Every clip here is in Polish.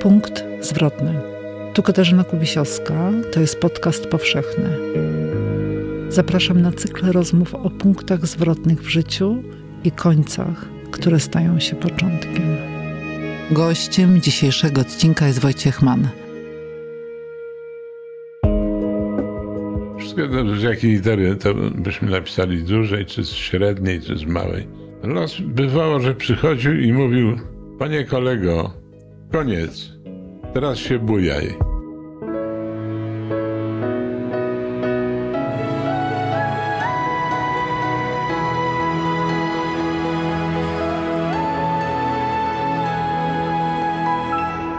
Punkt zwrotny. Tu Katarzyna Kubisiowska, to jest podcast powszechny. Zapraszam na cykl rozmów o punktach zwrotnych w życiu i końcach, które stają się początkiem. Gościem dzisiejszego odcinka jest Wojciech Mann. Wszystko zależy z jakiej litery to byśmy napisali z dużej, czy z średniej, czy z małej. Los bywało, że przychodził i mówił, panie kolego, koniec, teraz się bujaj.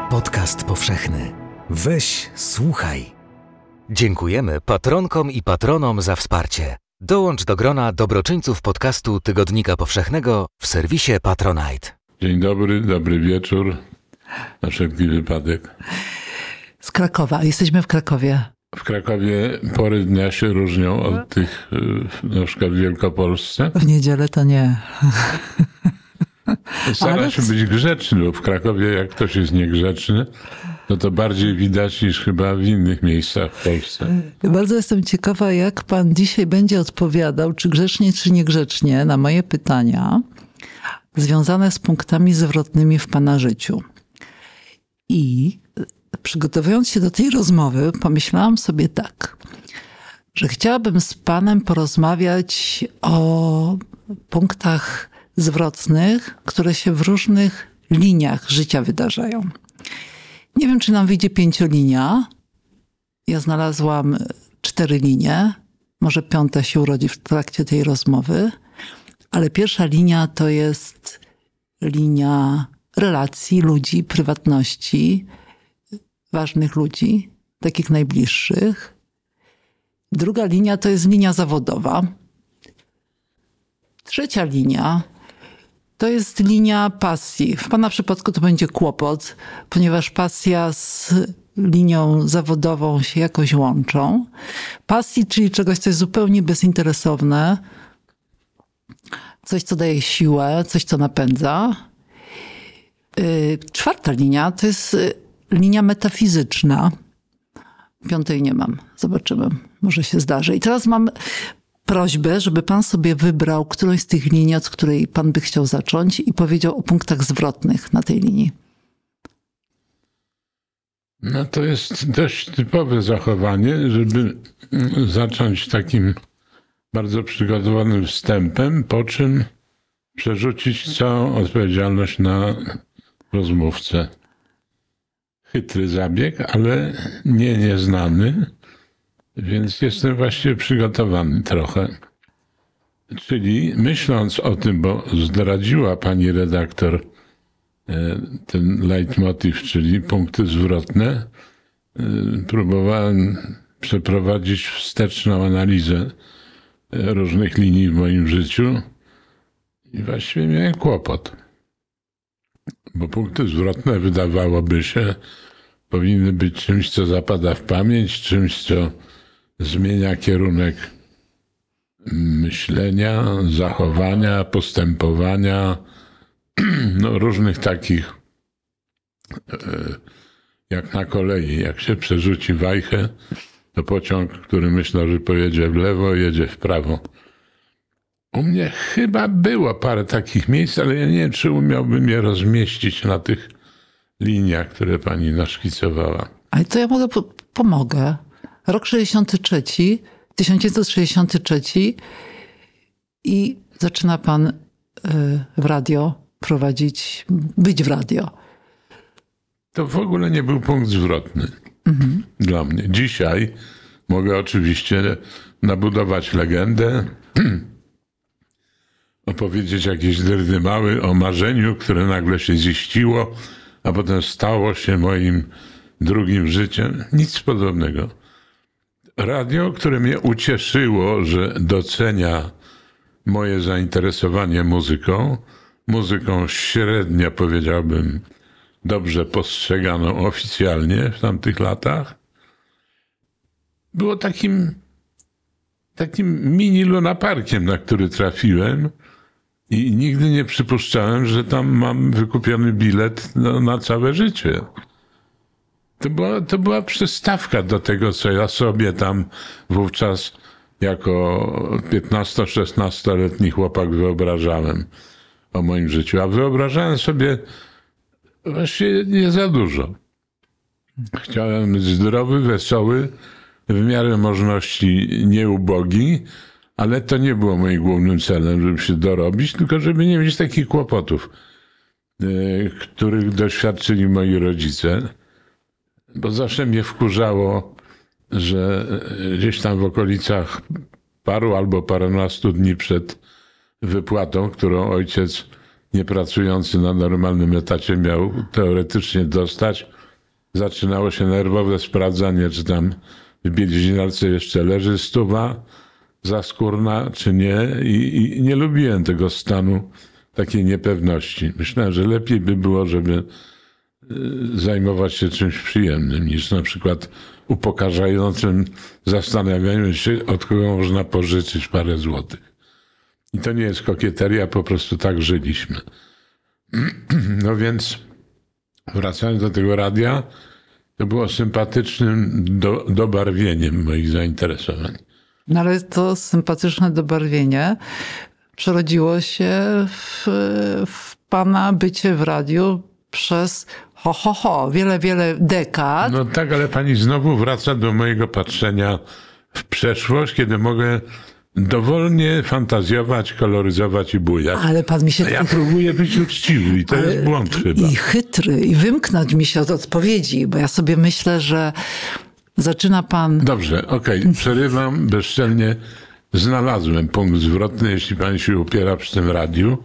Podcast powszechny. Weź, słuchaj. Dziękujemy patronkom i patronom za wsparcie. Dołącz do grona dobroczyńców podcastu Tygodnika Powszechnego w serwisie Patronite. Dzień dobry, dobry wieczór, na wszelki wypadek. Z Krakowa. Jesteśmy w Krakowie. W Krakowie pory dnia się różnią od tych y, na przykład w Wielkopolsce. W niedzielę to nie. Stara Ale- się być grzeczny, bo w Krakowie jak ktoś jest niegrzeczny, no to bardziej widać niż chyba w innych miejscach w Polsce. Bardzo jestem ciekawa, jak pan dzisiaj będzie odpowiadał, czy grzecznie, czy niegrzecznie, na moje pytania związane z punktami zwrotnymi w pana życiu. I przygotowując się do tej rozmowy, pomyślałam sobie tak, że chciałabym z panem porozmawiać o punktach zwrotnych, które się w różnych liniach życia wydarzają. Nie wiem, czy nam wyjdzie pięciolinia, ja znalazłam cztery linie, może piąta się urodzi w trakcie tej rozmowy, ale pierwsza linia to jest linia relacji, ludzi, prywatności, ważnych ludzi, takich najbliższych. Druga linia to jest linia zawodowa. Trzecia linia to jest linia pasji. W Pana przypadku to będzie kłopot, ponieważ pasja z linią zawodową się jakoś łączą. Pasji, czyli czegoś, co jest zupełnie bezinteresowne, coś, co daje siłę, coś, co napędza. Yy, Czwarta linia to jest y, linia metafizyczna. Piątej nie mam. Zobaczymy. Może się zdarzy. I teraz mam prośbę, żeby pan sobie wybrał którąś z tych linii, od której pan by chciał zacząć i powiedział o punktach zwrotnych na tej linii. No to jest dość typowe zachowanie, żeby mm, zacząć takim bardzo przygotowanym wstępem, po czym przerzucić całą odpowiedzialność na rozmówcę. Chytry zabieg, ale nie nieznany, więc jestem właściwie przygotowany trochę. Czyli myśląc o tym, bo zdradziła pani redaktor e, ten leitmotiv, czyli punkty zwrotne, e, próbowałem przeprowadzić wsteczną analizę e, różnych linii w moim życiu i właściwie miałem kłopot. Bo punkty zwrotne wydawałoby się powinny być czymś, co zapada w pamięć, czymś, co zmienia kierunek myślenia, zachowania, postępowania, no, różnych takich, e, jak na kolei, jak się przerzuci wajchę, to pociąg, który myślał, że pojedzie w lewo, jedzie w prawo. U mnie chyba było parę takich miejsc, ale ja nie wiem, czy umiałbym je rozmieścić na tych liniach, które pani naszkicowała. Ale to ja mogę, po, pomogę. Rok 63, 1963 i zaczyna pan y, w radio prowadzić, być w radio. To w ogóle nie był punkt zwrotny dla mnie. Dzisiaj mogę oczywiście nabudować legendę, opowiedzieć jakieś dyrdymały o marzeniu, które nagle się ziściło, a potem stało się moim drugim życiem. Nic podobnego. Radio, które mnie ucieszyło, że docenia moje zainteresowanie muzyką, muzyką średnio powiedziałbym dobrze postrzeganą oficjalnie w tamtych latach, było takim, takim mini lunaparkiem, na który trafiłem I nigdy nie przypuszczałem, że tam mam wykupiony bilet no, na całe życie. To była, to była przystawka do tego, co ja sobie tam wówczas jako 15-16-letni chłopak wyobrażałem o moim życiu. A wyobrażałem sobie właściwie nie za dużo. Chciałem być zdrowy, wesoły, w miarę możliwości nieubogi, ale to nie było moim głównym celem, żeby się dorobić, tylko żeby nie mieć takich kłopotów, y, których doświadczyli moi rodzice. Bo zawsze mnie wkurzało, że y, gdzieś tam w okolicach paru albo parunastu dni przed wypłatą, którą ojciec niepracujący na normalnym etacie miał teoretycznie dostać, zaczynało się nerwowe sprawdzanie, czy tam w bieliźniarce jeszcze leży stuwa zaskórna, czy nie. I, I, nie lubiłem tego stanu takiej niepewności. Myślałem, że lepiej by było, żeby y, zajmować się czymś przyjemnym, niż na przykład upokarzającym zastanawianiem się, od kogo można pożyczyć parę złotych. I to nie jest kokieteria, po prostu tak żyliśmy. No więc wracając do tego radia, to było sympatycznym do, dobarwieniem moich zainteresowań. No ale to sympatyczne dobarwienie przerodziło się w, w pana bycie w radiu przez ho, ho, ho, wiele, wiele dekad. No tak, ale pani znowu wraca do mojego patrzenia w przeszłość, kiedy mogę dowolnie fantazjować, koloryzować i bujać. Ale pan mi się... A ja próbuję być uczciwy i to Ale- jest błąd chyba. I chytry, i wymknąć mi się od odpowiedzi, bo ja sobie myślę, że zaczyna pan... Dobrze, okej, przerywam bezczelnie. Znalazłem punkt zwrotny, jeśli pani się upiera przy tym radiu.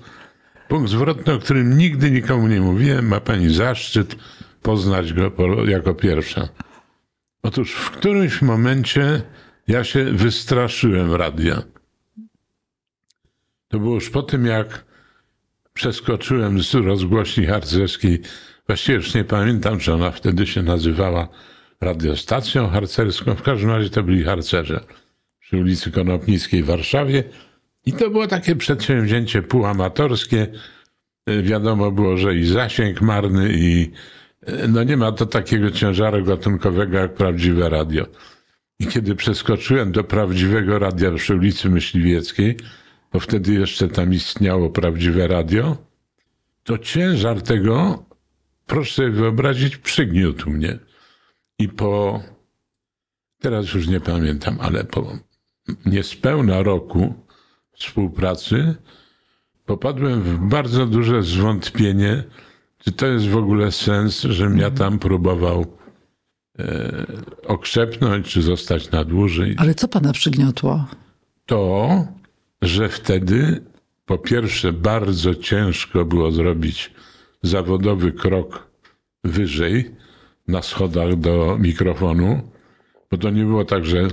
Punkt zwrotny, o którym nigdy nikomu nie mówiłem, ma pani zaszczyt poznać go jako pierwsza. Otóż w którymś momencie ja się wystraszyłem radia. To było już po tym, jak przeskoczyłem z rozgłośni harcerskiej. Właściwie już nie pamiętam, czy ona wtedy się nazywała radiostacją harcerską. W każdym razie to byli harcerze przy ulicy Konopnickiej w Warszawie. I to było takie przedsięwzięcie półamatorskie. Y, Wiadomo było, że i zasięg marny, i y, no nie ma to takiego ciężaru gatunkowego jak prawdziwe radio. I kiedy przeskoczyłem do prawdziwego radia przy ulicy Myśliwieckiej, bo wtedy jeszcze tam istniało prawdziwe radio, to ciężar tego, proszę sobie wyobrazić, przygniótł mnie. I po, teraz już nie pamiętam, ale po niespełna roku współpracy popadłem w bardzo duże zwątpienie, czy to jest w ogóle sens, żebym ja tam próbował e, okrzepnąć, czy zostać na dłużej. Ale co pana przygniotło? To, że wtedy po pierwsze bardzo ciężko było zrobić zawodowy krok wyżej na schodach do mikrofonu, bo to nie było tak, że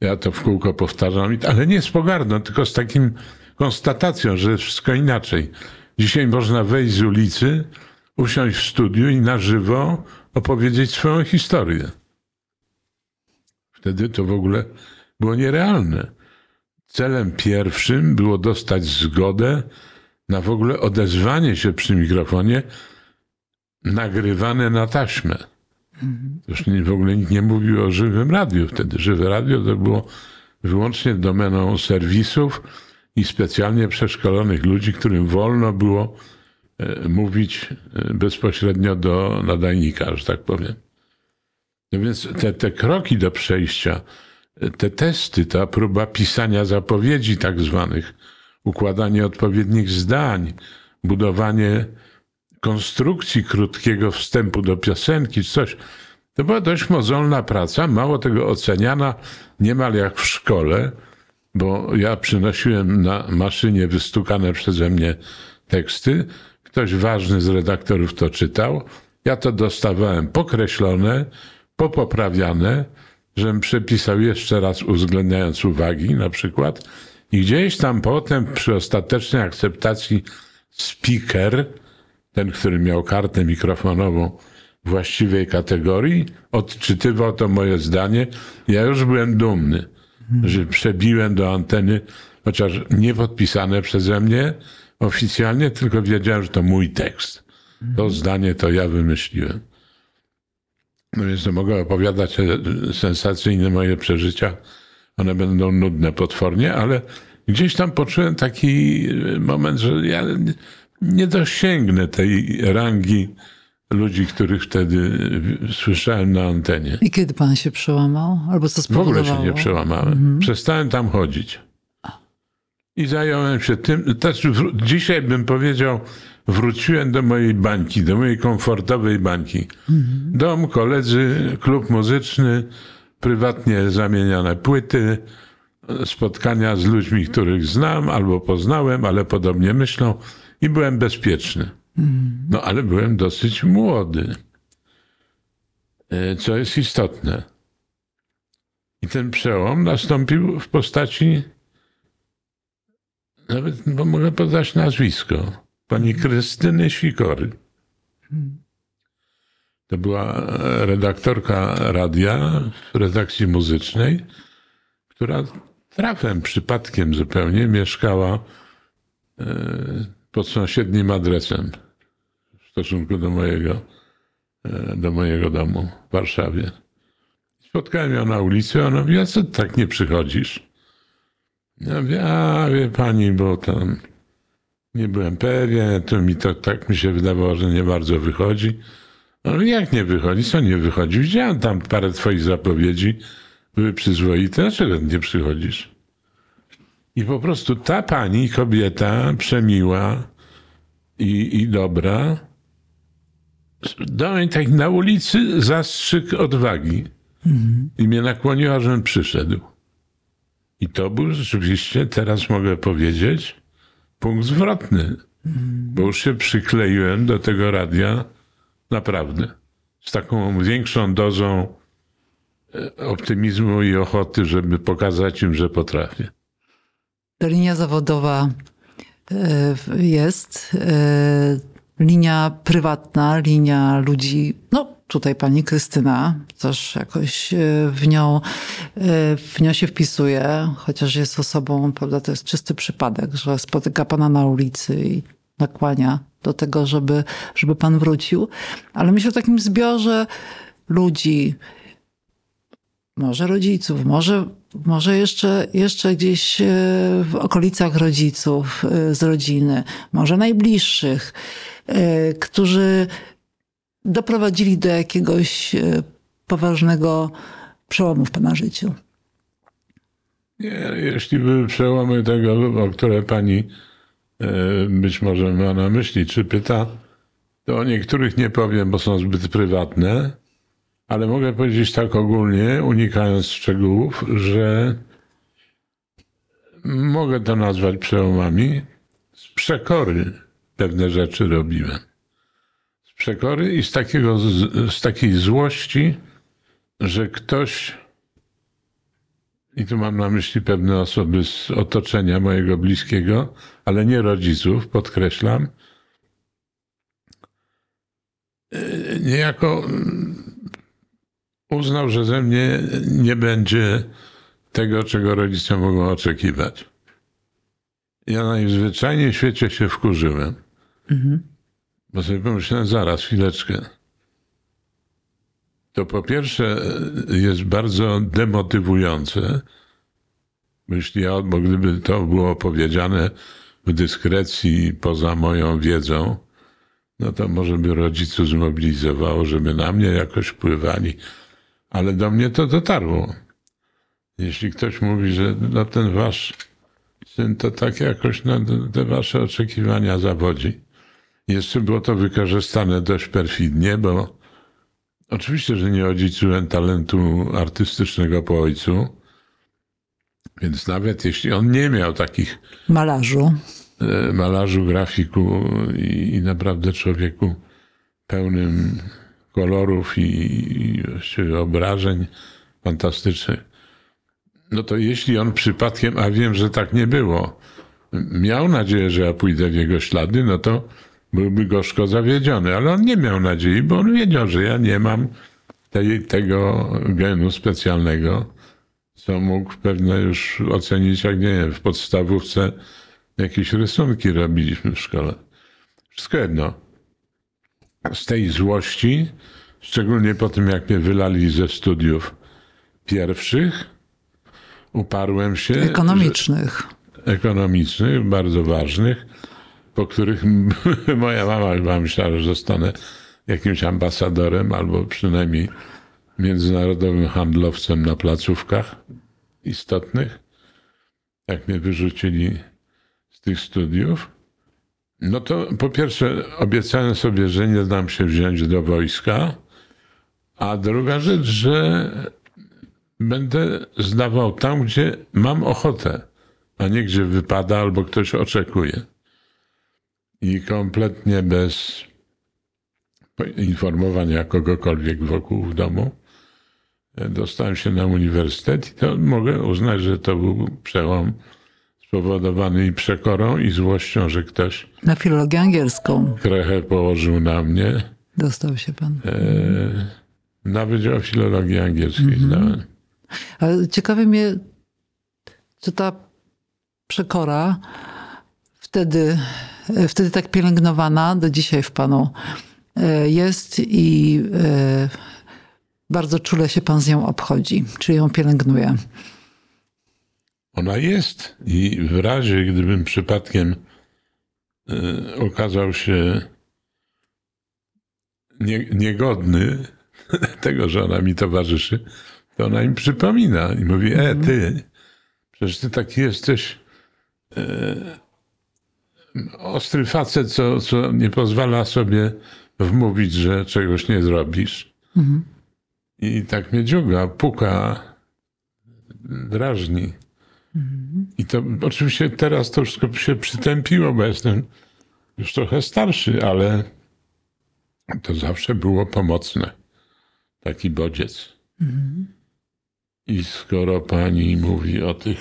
ja to w kółko powtarzam, ale nie z pogardą, tylko z takim konstatacją, że wszystko inaczej. Dzisiaj można wejść z ulicy, usiąść w studiu i na żywo opowiedzieć swoją historię. Wtedy to w ogóle było nierealne. Celem pierwszym było dostać zgodę na w ogóle odezwanie się przy mikrofonie nagrywane na taśmę. Już nie, w ogóle nikt nie mówił o żywym radiu wtedy. Żywe radio to było wyłącznie domeną serwisów i specjalnie przeszkolonych ludzi, którym wolno było e, mówić e, bezpośrednio do nadajnika, że tak powiem. No więc te, te kroki do przejścia, e, te testy, ta próba pisania zapowiedzi tak zwanych, układanie odpowiednich zdań, budowanie konstrukcji krótkiego wstępu do piosenki, coś. To była dość mozolna praca, mało tego oceniana niemal jak w szkole, bo ja przynosiłem na maszynie wystukane przeze mnie teksty, ktoś ważny z redaktorów to czytał, ja to dostawałem pokreślone, popoprawiane, żebym przepisał jeszcze raz uwzględniając uwagi na przykład i gdzieś tam potem przy ostatecznej akceptacji speaker, ten, który miał kartę mikrofonową właściwej kategorii, odczytywał to moje zdanie. Ja już byłem dumny, że przebiłem do anteny, chociaż nie podpisane przeze mnie, oficjalnie, tylko wiedziałem, że to mój tekst. To zdanie to ja wymyśliłem. No więc mogę opowiadać e, sensacyjne moje przeżycia. One będą nudne potwornie, ale gdzieś tam poczułem taki e, moment, że ja nie dosięgnę tej rangi ludzi, których wtedy słyszałem na antenie. I kiedy pan się przełamał? Albo co W spowodowało? ogóle się nie przełamałem. Przestałem tam chodzić. I zająłem się tym. Dzisiaj bym powiedział, wróciłem do mojej bańki, do mojej komfortowej bańki. Dom, koledzy, klub muzyczny, prywatnie zamieniane płyty, spotkania z ludźmi, których znam albo poznałem, ale podobnie myślą i byłem bezpieczny. No ale byłem dosyć młody, E, co jest istotne. I ten przełom nastąpił w postaci, nawet bo mogę podać nazwisko, pani Krystyny Sikory. To była e, redaktorka radia w redakcji muzycznej, która trafem, przypadkiem zupełnie mieszkała e, pod sąsiednim adresem w stosunku do mojego, e, do mojego domu w Warszawie. Spotkałem ją na ulicy, ona mówi, a co tak nie przychodzisz? Ja mówię, a wie pani, bo tam nie byłem pewien, to mi to tak mi się wydawało, że nie bardzo wychodzi. No jak nie wychodzi? Co nie wychodzi? Widziałem tam parę twoich zapowiedzi, były przyzwoite, dlaczego nie przychodzisz? I po prostu ta pani, kobieta, przemiła i, i dobra, dała mi tak na ulicy zastrzyk odwagi. I mnie nakłoniła, żebym przyszedł. I to był rzeczywiście, teraz mogę powiedzieć, punkt zwrotny. Bo już się przykleiłem do tego radia naprawdę. Z taką większą dozą e, optymizmu i ochoty, żeby pokazać im, że potrafię. Linia zawodowa e, jest, e, linia prywatna, linia ludzi, no tutaj pani Krystyna też jakoś e, w nią, w nią się wpisuje, chociaż jest osobą, prawda, to jest czysty przypadek, że spotyka pana na ulicy i nakłania do tego, żeby, żeby pan wrócił. Ale myślę o takim zbiorze ludzi, może rodziców, może, może jeszcze, jeszcze gdzieś e, w okolicach rodziców e, z rodziny, może najbliższych, e, którzy doprowadzili do jakiegoś poważnego przełomu w pana życiu. Nie, jeśli były przełomy tego, o które pani być może ma na myśli, czy pyta, to o niektórych nie powiem, bo są zbyt prywatne, ale mogę powiedzieć tak ogólnie, unikając szczegółów, że mogę to nazwać przełomami. Z przekory pewne rzeczy robiłem. Z przekory i z, takiego, z, z takiej złości, że ktoś i tu mam na myśli pewne osoby z otoczenia mojego bliskiego, ale nie rodziców, podkreślam. Yy, Niejako mm, uznał, że ze mnie nie będzie tego, czego rodzice mogą oczekiwać. Ja najzwyczajniej w świecie się wkurzyłem. Bo sobie pomyślałem, zaraz, chwileczkę to po pierwsze jest bardzo demotywujące. Jeśli ja, bo gdyby to było powiedziane w dyskrecji poza moją wiedzą, no to może by rodziców zmobilizowało, żeby na mnie jakoś wpływali. Ale do mnie to dotarło. Jeśli ktoś mówi, że no ten wasz syn to tak jakoś na te wasze oczekiwania zawodzi. Jeszcze było to wykorzystane dość perfidnie, bo Oczywiście, że nie odziedziczyłem talentu artystycznego po ojcu, więc nawet jeśli on nie miał takich Malarzu. e, malarzu, grafiku i, i naprawdę człowieku pełnym kolorów i, i właściwie obrażeń fantastycznych, no to jeśli on przypadkiem, a wiem, że tak nie było, miał nadzieję, że ja pójdę w jego ślady, no to byłby gorzko zawiedziony, ale on nie miał nadziei, bo on wiedział, że ja nie mam tej, tego genu specjalnego, co mógł pewnie już ocenić, jak nie wiem, w podstawówce jakieś rysunki robiliśmy w szkole. Wszystko jedno. Z tej złości, szczególnie po tym, jak mnie wylali ze studiów pierwszych, uparłem się. Ekonomicznych. Że, ekonomicznych, bardzo ważnych, po których moja mama chyba myślała, że zostanę jakimś ambasadorem albo przynajmniej międzynarodowym handlowcem na placówkach istotnych. Jak mnie wyrzucili z tych studiów, no to po pierwsze obiecałem sobie, że nie dam się wziąć do wojska, a druga rzecz, że będę zdawał tam, gdzie mam ochotę, a nie gdzie wypada albo ktoś oczekuje. I kompletnie bez informowania kogokolwiek wokół w domu dostałem się na uniwersytet i to mogę uznać, że to był przełom spowodowany przekorą, i złością, że ktoś. Na filologię angielską. Krechę położył na mnie. Dostał się pan. E, na Wydział Filologii Angielskiej mm -hmm. Ale ciekawi mnie, czy ta przekora wtedy, wtedy tak pielęgnowana do dzisiaj w panu e, jest i e, bardzo czule się pan z nią obchodzi, czy ją pielęgnuje. Ona jest i w razie, gdybym przypadkiem y, okazał się nie, niegodny tego, że ona mi towarzyszy, to ona mi przypomina i mówi, e, ty, przecież ty taki jesteś e, ostry facet, co, co nie pozwala sobie wmówić, że czegoś nie zrobisz. Mhm. I tak mnie dziuga, puka, drażni. I to oczywiście teraz to wszystko się przytępiło, bo jestem już trochę starszy, ale to zawsze było pomocne. Taki bodziec. I skoro pani mówi o tych.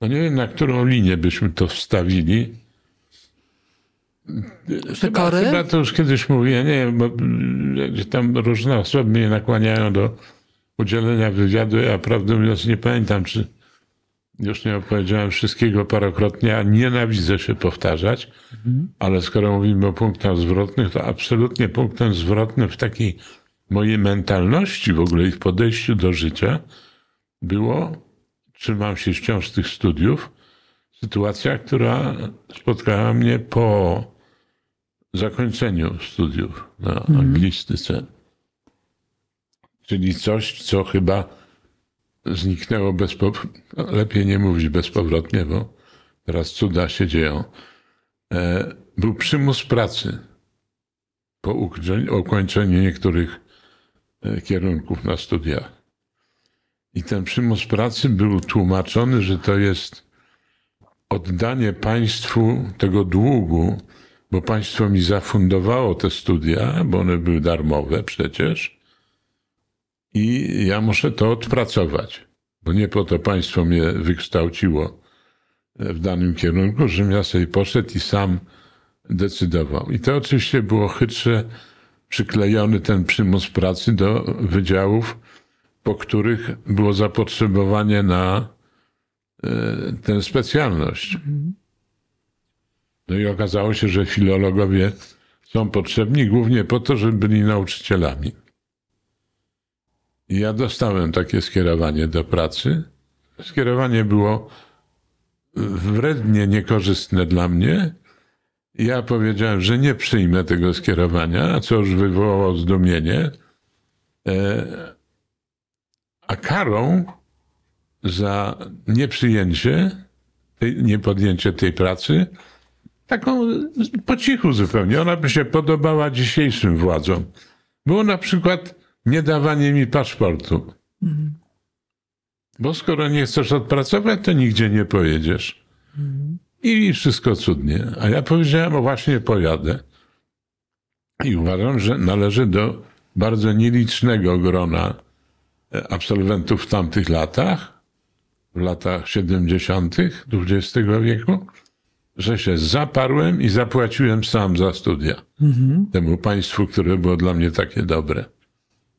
No nie wiem, na którą linię byśmy to wstawili. Chyba, chyba to już kiedyś mówiłem, nie wiem, bo tam różne osoby mnie nakłaniają do udzielenia wywiadu. Ja prawdę mówiąc nie pamiętam, czy już nie opowiedziałem wszystkiego parokrotnie, a nienawidzę się powtarzać, mhm. ale skoro mówimy o punktach zwrotnych, to absolutnie punktem zwrotnym w takiej mojej mentalności w ogóle i w podejściu do życia było, trzymam się wciąż tych studiów, sytuacja, która spotkała mnie po zakończeniu studiów na mhm. anglistyce. Czyli coś, co chyba zniknęło. No, lepiej nie mówić bezpowrotnie, bo teraz cuda się dzieją. E, był przymus pracy po ukończeniu niektórych e, kierunków na studiach. I ten przymus pracy był tłumaczony, że to jest oddanie państwu tego długu, bo państwo mi zafundowało te studia, bo one były darmowe przecież i ja muszę to odpracować, bo nie po to państwo mnie wykształciło w danym kierunku, żebym ja sobie poszedł i sam decydował. I to oczywiście było chytrze przyklejony ten przymus pracy do wydziałów, po których było zapotrzebowanie na e, tę specjalność. No i okazało się, że filologowie są potrzebni głównie po to, żeby byli nauczycielami. Ja dostałem takie skierowanie do pracy. Skierowanie było wrednie niekorzystne dla mnie. Ja powiedziałem, że nie przyjmę tego skierowania, co już wywołało zdumienie. E, a karą za nieprzyjęcie, niepodjęcie tej pracy, taką po cichu zupełnie, ona by się podobała dzisiejszym władzom. Było na przykład nie dawanie mi paszportu. Mhm. Bo skoro nie chcesz odpracować, to nigdzie nie pojedziesz. Mhm. I wszystko cudnie. A ja powiedziałem, o właśnie pojadę. I uważam, że należy do bardzo nielicznego grona e, absolwentów w tamtych latach, w latach 70. XX wieku, że się zaparłem i zapłaciłem sam za studia. Mhm. Temu państwu, które było dla mnie takie dobre.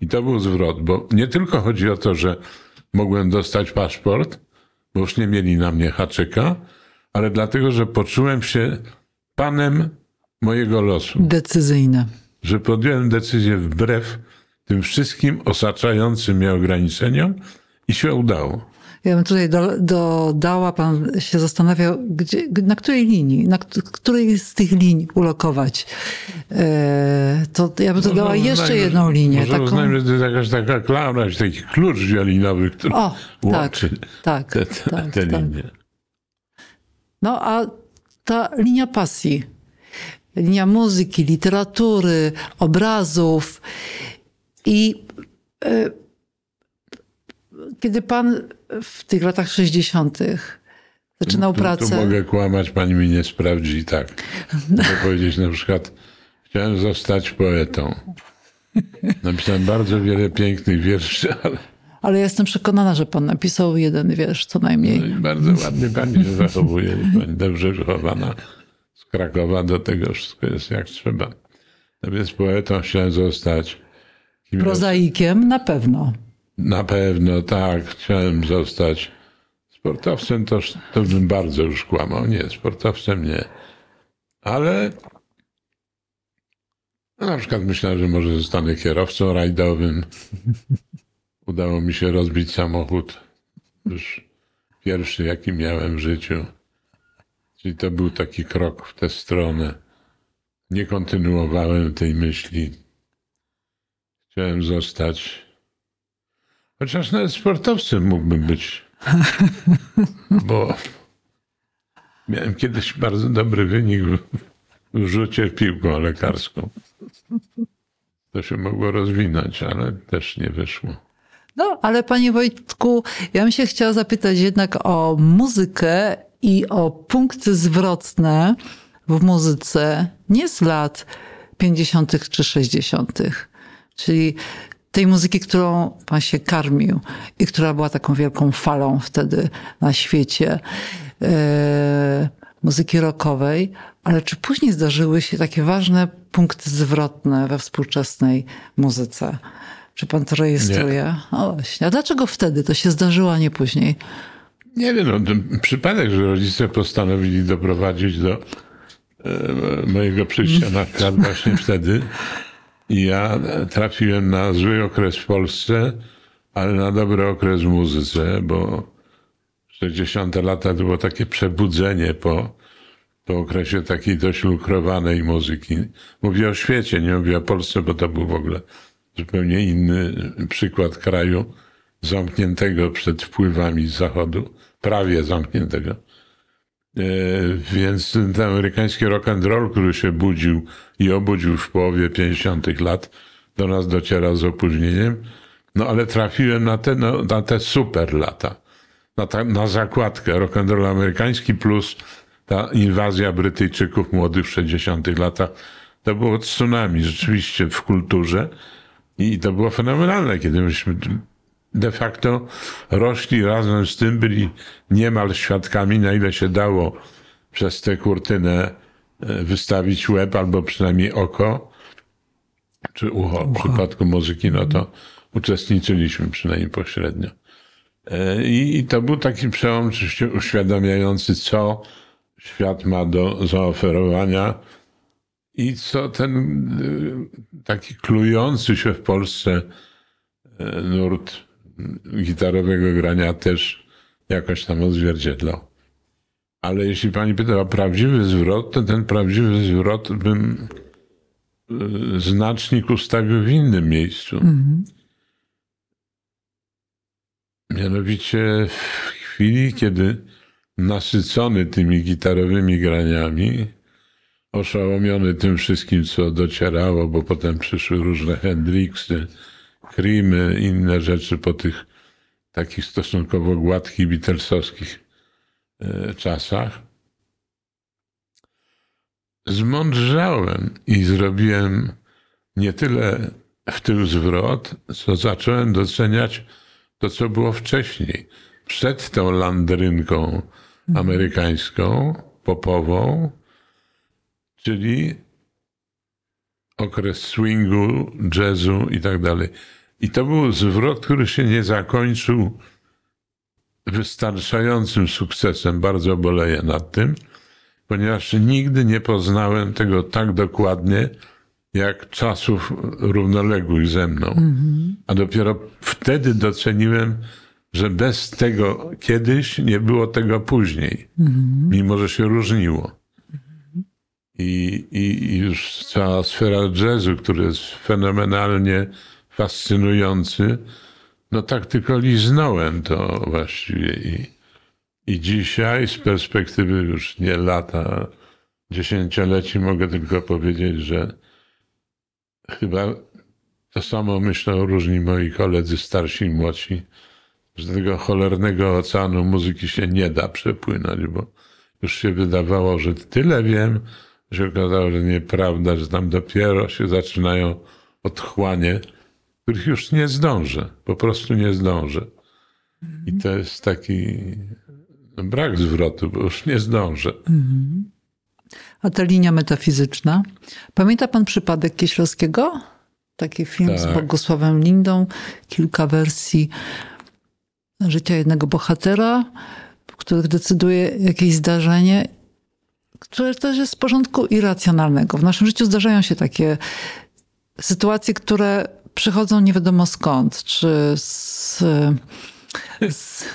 I to był zwrot, bo nie tylko chodzi o to, że mogłem dostać paszport, bo już nie mieli na mnie haczyka, ale dlatego, że poczułem się panem mojego losu. Decyzyjne. Że podjąłem decyzję wbrew tym wszystkim osaczającym mnie ograniczeniom i się udało. Ja bym tutaj do, dodała, pan się zastanawiał, gdzie, na której linii, na której z tych linii ulokować. E, to ja bym dodała może jeszcze uznajmy, jedną linię. Może taką... uznajmy, że to jest jakaś taka klamra, taki klucz wiolinowy, który o, łączy tak, tak, te, te, tak, te tak. linie. No a ta linia pasji, linia muzyki, literatury, obrazów i e, kiedy pan w tych latach 60. zaczynał tu, pracę. Tu mogę kłamać, pani mi nie sprawdzi tak. Mogę powiedzieć na przykład, chciałem zostać poetą. Napisałem bardzo wiele pięknych wierszy, ale. Ale jestem przekonana, że pan napisał jeden wiersz co najmniej. No i bardzo ładnie pani się zachowuje. Pani dobrze wychowana z Krakowa, do tego wszystko jest jak trzeba. Natomiast poetą chciałem zostać. Prozaikiem na pewno. Na pewno tak, chciałem zostać sportowcem, to, to bym bardzo już kłamał. Nie, sportowcem nie. Ale no, na przykład myślałem, że może zostanę kierowcą rajdowym. Udało mi się rozbić samochód. Już pierwszy, jaki miałem w życiu. Czyli to był taki krok w tę stronę. Nie kontynuowałem tej myśli. Chciałem zostać Chociaż nawet sportowcem mógłbym być. Bo miałem kiedyś bardzo dobry wynik w, rzucie piłką lekarską. To się mogło rozwinąć, ale też nie wyszło. No, ale panie Wojtku, ja bym się chciała zapytać jednak o muzykę i o punkty zwrotne w muzyce nie z lat 50. czy 60., czyli tej muzyki, którą pan się karmił i która była taką wielką falą wtedy na świecie, e, muzyki rockowej, ale czy później zdarzyły się takie ważne punkty zwrotne we współczesnej muzyce? Czy pan to rejestruje? Nie. O właśnie. A dlaczego wtedy to się zdarzyło, a nie później? Nie wiem, no, przypadek, że rodzice postanowili doprowadzić do e, mojego przyjścia na świat właśnie wtedy. I ja trafiłem na zły okres w Polsce, ale na dobry okres w muzyce, bo 60. lata to było takie przebudzenie po, po okresie takiej dość lukrowanej muzyki. Mówię o świecie, nie mówię o Polsce, bo to był w ogóle zupełnie inny przykład kraju zamkniętego przed wpływami z zachodu, prawie zamkniętego. E, więc ten amerykański rock and roll, który się budził i obudził w połowie 50. lat, do nas dociera z opóźnieniem. No ale trafiłem na te, no, na te super lata. Na, ta, na zakładkę rock and roll amerykański plus ta inwazja Brytyjczyków młodych w 60. latach. To było tsunami rzeczywiście w kulturze i to było fenomenalne, kiedy myśmy de facto rośli razem z tym, byli niemal świadkami, na ile się dało przez tę kurtynę e, wystawić łeb albo przynajmniej oko, czy ucho. W przypadku muzyki, no to uczestniczyliśmy przynajmniej pośrednio. E, I, I to był taki przełom oczywiście uświadamiający, co świat ma do zaoferowania i co ten e, taki klujący się w Polsce nurt gitarowego grania też jakoś tam odzwierciedlał. Ale jeśli pani pyta o prawdziwy zwrot, to ten prawdziwy zwrot bym y, znacznik ustawił w innym miejscu. Mhm. Mianowicie w chwili, kiedy nasycony tymi gitarowymi graniami, oszałomiony tym wszystkim, co docierało, bo potem przyszły różne Hendrixy, Creamy, inne rzeczy po tych takich stosunkowo gładkich, beatlesowskich e, czasach. Zmądrzałem i zrobiłem nie tyle w tył zwrot, co zacząłem doceniać to, co było wcześniej. Przed tą landrynką amerykańską, popową, czyli okres swingu, jazzu i tak dalej. I to był zwrot, który się nie zakończył wystarczającym sukcesem. Bardzo boleję nad tym, ponieważ nigdy nie poznałem tego tak dokładnie, jak czasów równoległych ze mną. A dopiero wtedy doceniłem, że bez tego kiedyś nie było tego później, mimo że się różniło. I, i, I już cała sfera jazzu, który jest fenomenalnie fascynujący, no tak tylko liznąłem to właściwie. I, i dzisiaj z perspektywy już nie lata, dziesięcioleci mogę tylko powiedzieć, że chyba to samo myślą różni moi koledzy starsi i młodsi, że tego cholernego oceanu muzyki się nie da przepłynąć, bo już się wydawało, że tyle wiem, że okazało, że nieprawda, że tam dopiero się zaczynają otchłanie, których już nie zdążę, po prostu nie zdążę. I to jest taki no, brak zwrotu, bo już nie zdążę. A ta linia metafizyczna. Pamięta pan przypadek Kieślowskiego? Taki film z Tak. Bogusławem Lindą, kilka wersji życia jednego bohatera, w których decyduje jakieś zdarzenie, które też jest z porządku irracjonalnego. W naszym życiu zdarzają się takie sytuacje, które przychodzą nie wiadomo skąd, czy z...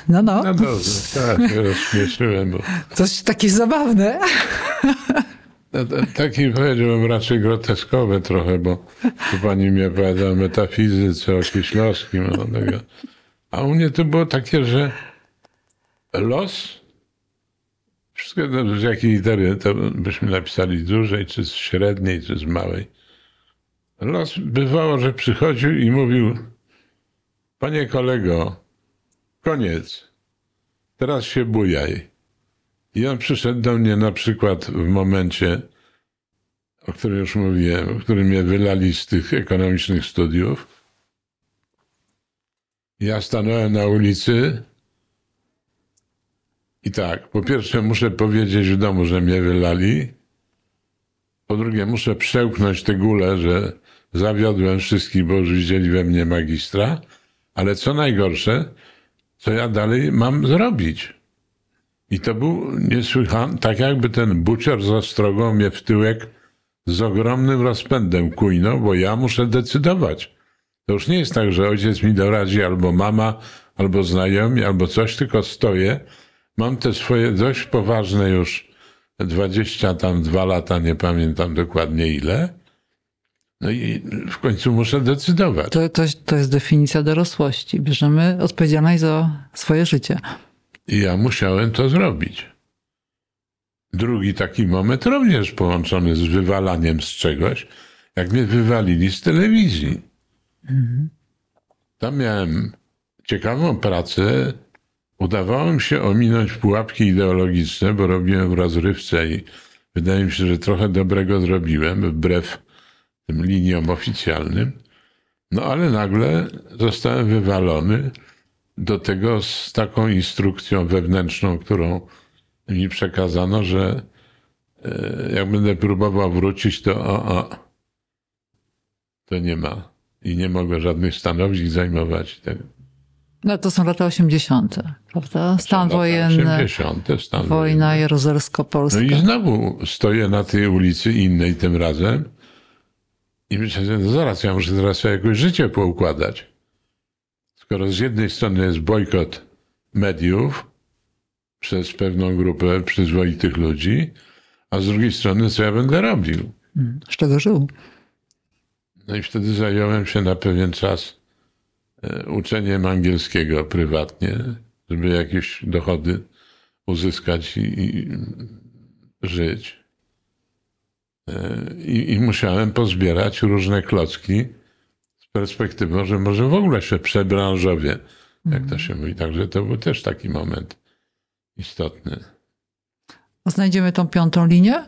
no, no, No dobrze, tak, się rozśmieszyłem, bo coś takie zabawne. No, Taki powiedziałbym raczej groteskowe trochę, bo tu pani mi opowiada o metafizyce, o Kieślowskim, o tego. a u mnie to było takie, że los, wszystko z jakiej litery to byśmy napisali z dużej, czy z średniej, czy z małej. Los bywało, że przychodził i mówił, panie kolego, koniec, teraz się bujaj. I on przyszedł do mnie na przykład w momencie, o którym już mówiłem, w którym mnie wylali z tych ekonomicznych studiów. Ja stanąłem na ulicy i tak, po pierwsze muszę powiedzieć w domu, że mnie wylali. Po drugie muszę przełknąć tę gulę, że zawiodłem wszystkich, bo już widzieli we mnie magistra. Ale co najgorsze, co ja dalej mam zrobić? I to był niesłychany, tak jakby ten bucior z ostrogą mnie w tyłek z ogromnym rozpędem kujno, bo ja muszę decydować. To już nie jest tak, że ojciec mi doradzi, albo mama, albo znajomi, albo coś, tylko stoję. Mam te swoje dość poważne już 20 tam dwa lata, nie pamiętam dokładnie ile. No i w końcu muszę decydować. To, to, to jest definicja dorosłości. Bierzemy odpowiedzialność za swoje życie. I ja musiałem to zrobić. Drugi taki moment, również połączony z wywalaniem z czegoś, jak mnie wywalili z telewizji. Tam miałem ciekawą pracę. Udawało mi się ominąć pułapki ideologiczne, bo robiłem w rozrywce i wydaje mi się, że trochę dobrego zrobiłem, wbrew tym liniom oficjalnym. No ale nagle zostałem wywalony do tego z taką instrukcją wewnętrzną, którą mi przekazano, że e, jak będę próbował wrócić, to o, o, to nie ma. I nie mogę żadnych stanowisk zajmować. Tego. No to są lata 80., prawda? Stan wojenny, 80, stan wojna wojenny. No i znowu stoję na tej ulicy innej tym razem i myślę, że no zaraz, ja muszę teraz sobie jakoś życie poukładać. Skoro z jednej strony jest bojkot mediów przez pewną grupę przyzwoitych ludzi, a z drugiej strony co ja będę robił? Z czego żył? No i wtedy zająłem się na pewien czas e, uczeniem angielskiego prywatnie, żeby jakieś dochody uzyskać i, i żyć. I, I musiałem pozbierać różne klocki z perspektywą, że może w ogóle się przebranżowię, jak to się mówi. Także to był też taki moment istotny. A Znajdziemy tą piątą linię?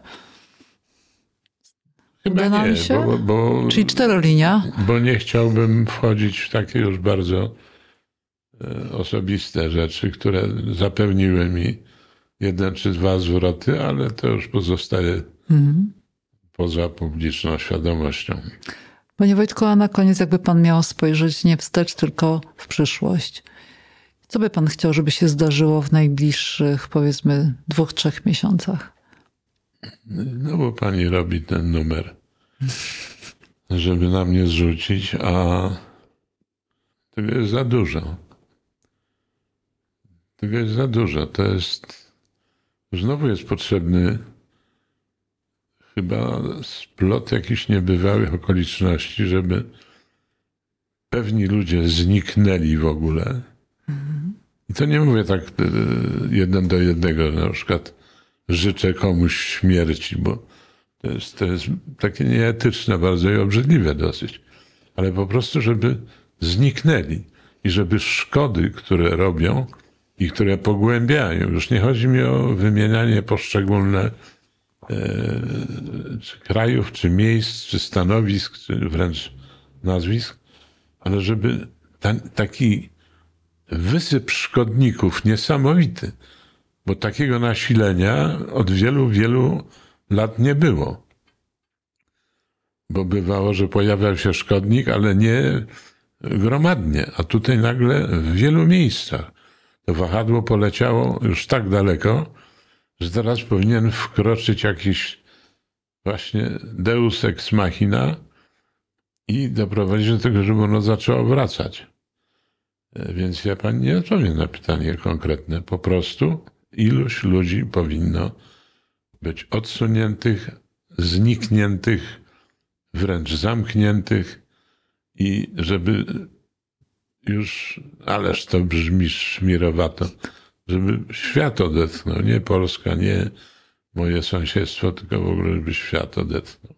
Chyba Uda nie, się? bo, bo, Czyli czterolinia. bo nie chciałbym wchodzić w takie już bardzo e, osobiste rzeczy, które zapewniły mi jeden czy dwa zwroty, ale to już pozostaje Mhm. Poza publiczną świadomością. Panie Wojtku, a na koniec jakby pan miał spojrzeć nie wstecz, tylko w przyszłość. Co by pan chciał, żeby się zdarzyło w najbliższych, powiedzmy, dwóch, trzech miesiącach? No bo pani robi ten numer, żeby na mnie zrzucić, a tego jest za dużo. Tego jest za dużo. To jest. Znowu jest potrzebny chyba splot jakichś niebywałych okoliczności, żeby pewni ludzie zniknęli w ogóle. I to nie mówię tak e, jeden do jednego, na przykład życzę komuś śmierci, bo to jest, to jest takie nieetyczne bardzo i obrzydliwe dosyć. Ale po prostu, żeby zniknęli i żeby szkody, które robią i które pogłębiają, już nie chodzi mi o wymienianie poszczególne czy krajów, czy miejsc, czy stanowisk, czy wręcz nazwisk, ale żeby ten, taki wysyp szkodników niesamowity, bo takiego nasilenia od wielu, wielu lat nie było. Bo bywało, że pojawiał się szkodnik, ale nie gromadnie, a tutaj nagle w wielu miejscach to wahadło poleciało już tak daleko, że teraz powinien wkroczyć jakiś właśnie deus ex machina i doprowadzić do tego, żeby ono zaczęło wracać. E, Więc ja pani nie odpowiem na pytanie konkretne. Po prostu iluś ludzi powinno być odsuniętych, znikniętych, wręcz zamkniętych i żeby już, ależ to brzmi szmirowato, żeby świat odetchnął, nie Polska, nie moje sąsiedztwo, tylko w ogóle, żeby świat odetchnął.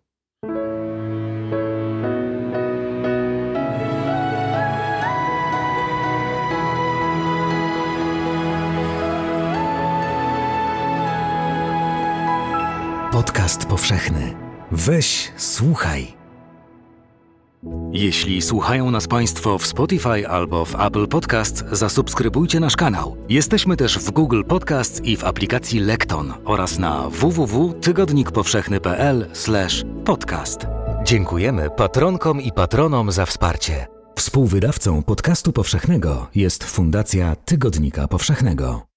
Podcast powszechny. Weź, słuchaj. Jeśli słuchają nas Państwo w Spotify albo w Apple Podcasts, zasubskrybujcie nasz kanał. Jesteśmy też w Google Podcasts i w aplikacji Lekton oraz na www.tygodnikpowszechny.pl/podcast. Dziękujemy patronkom i patronom za wsparcie. Współwydawcą podcastu powszechnego jest Fundacja Tygodnika Powszechnego.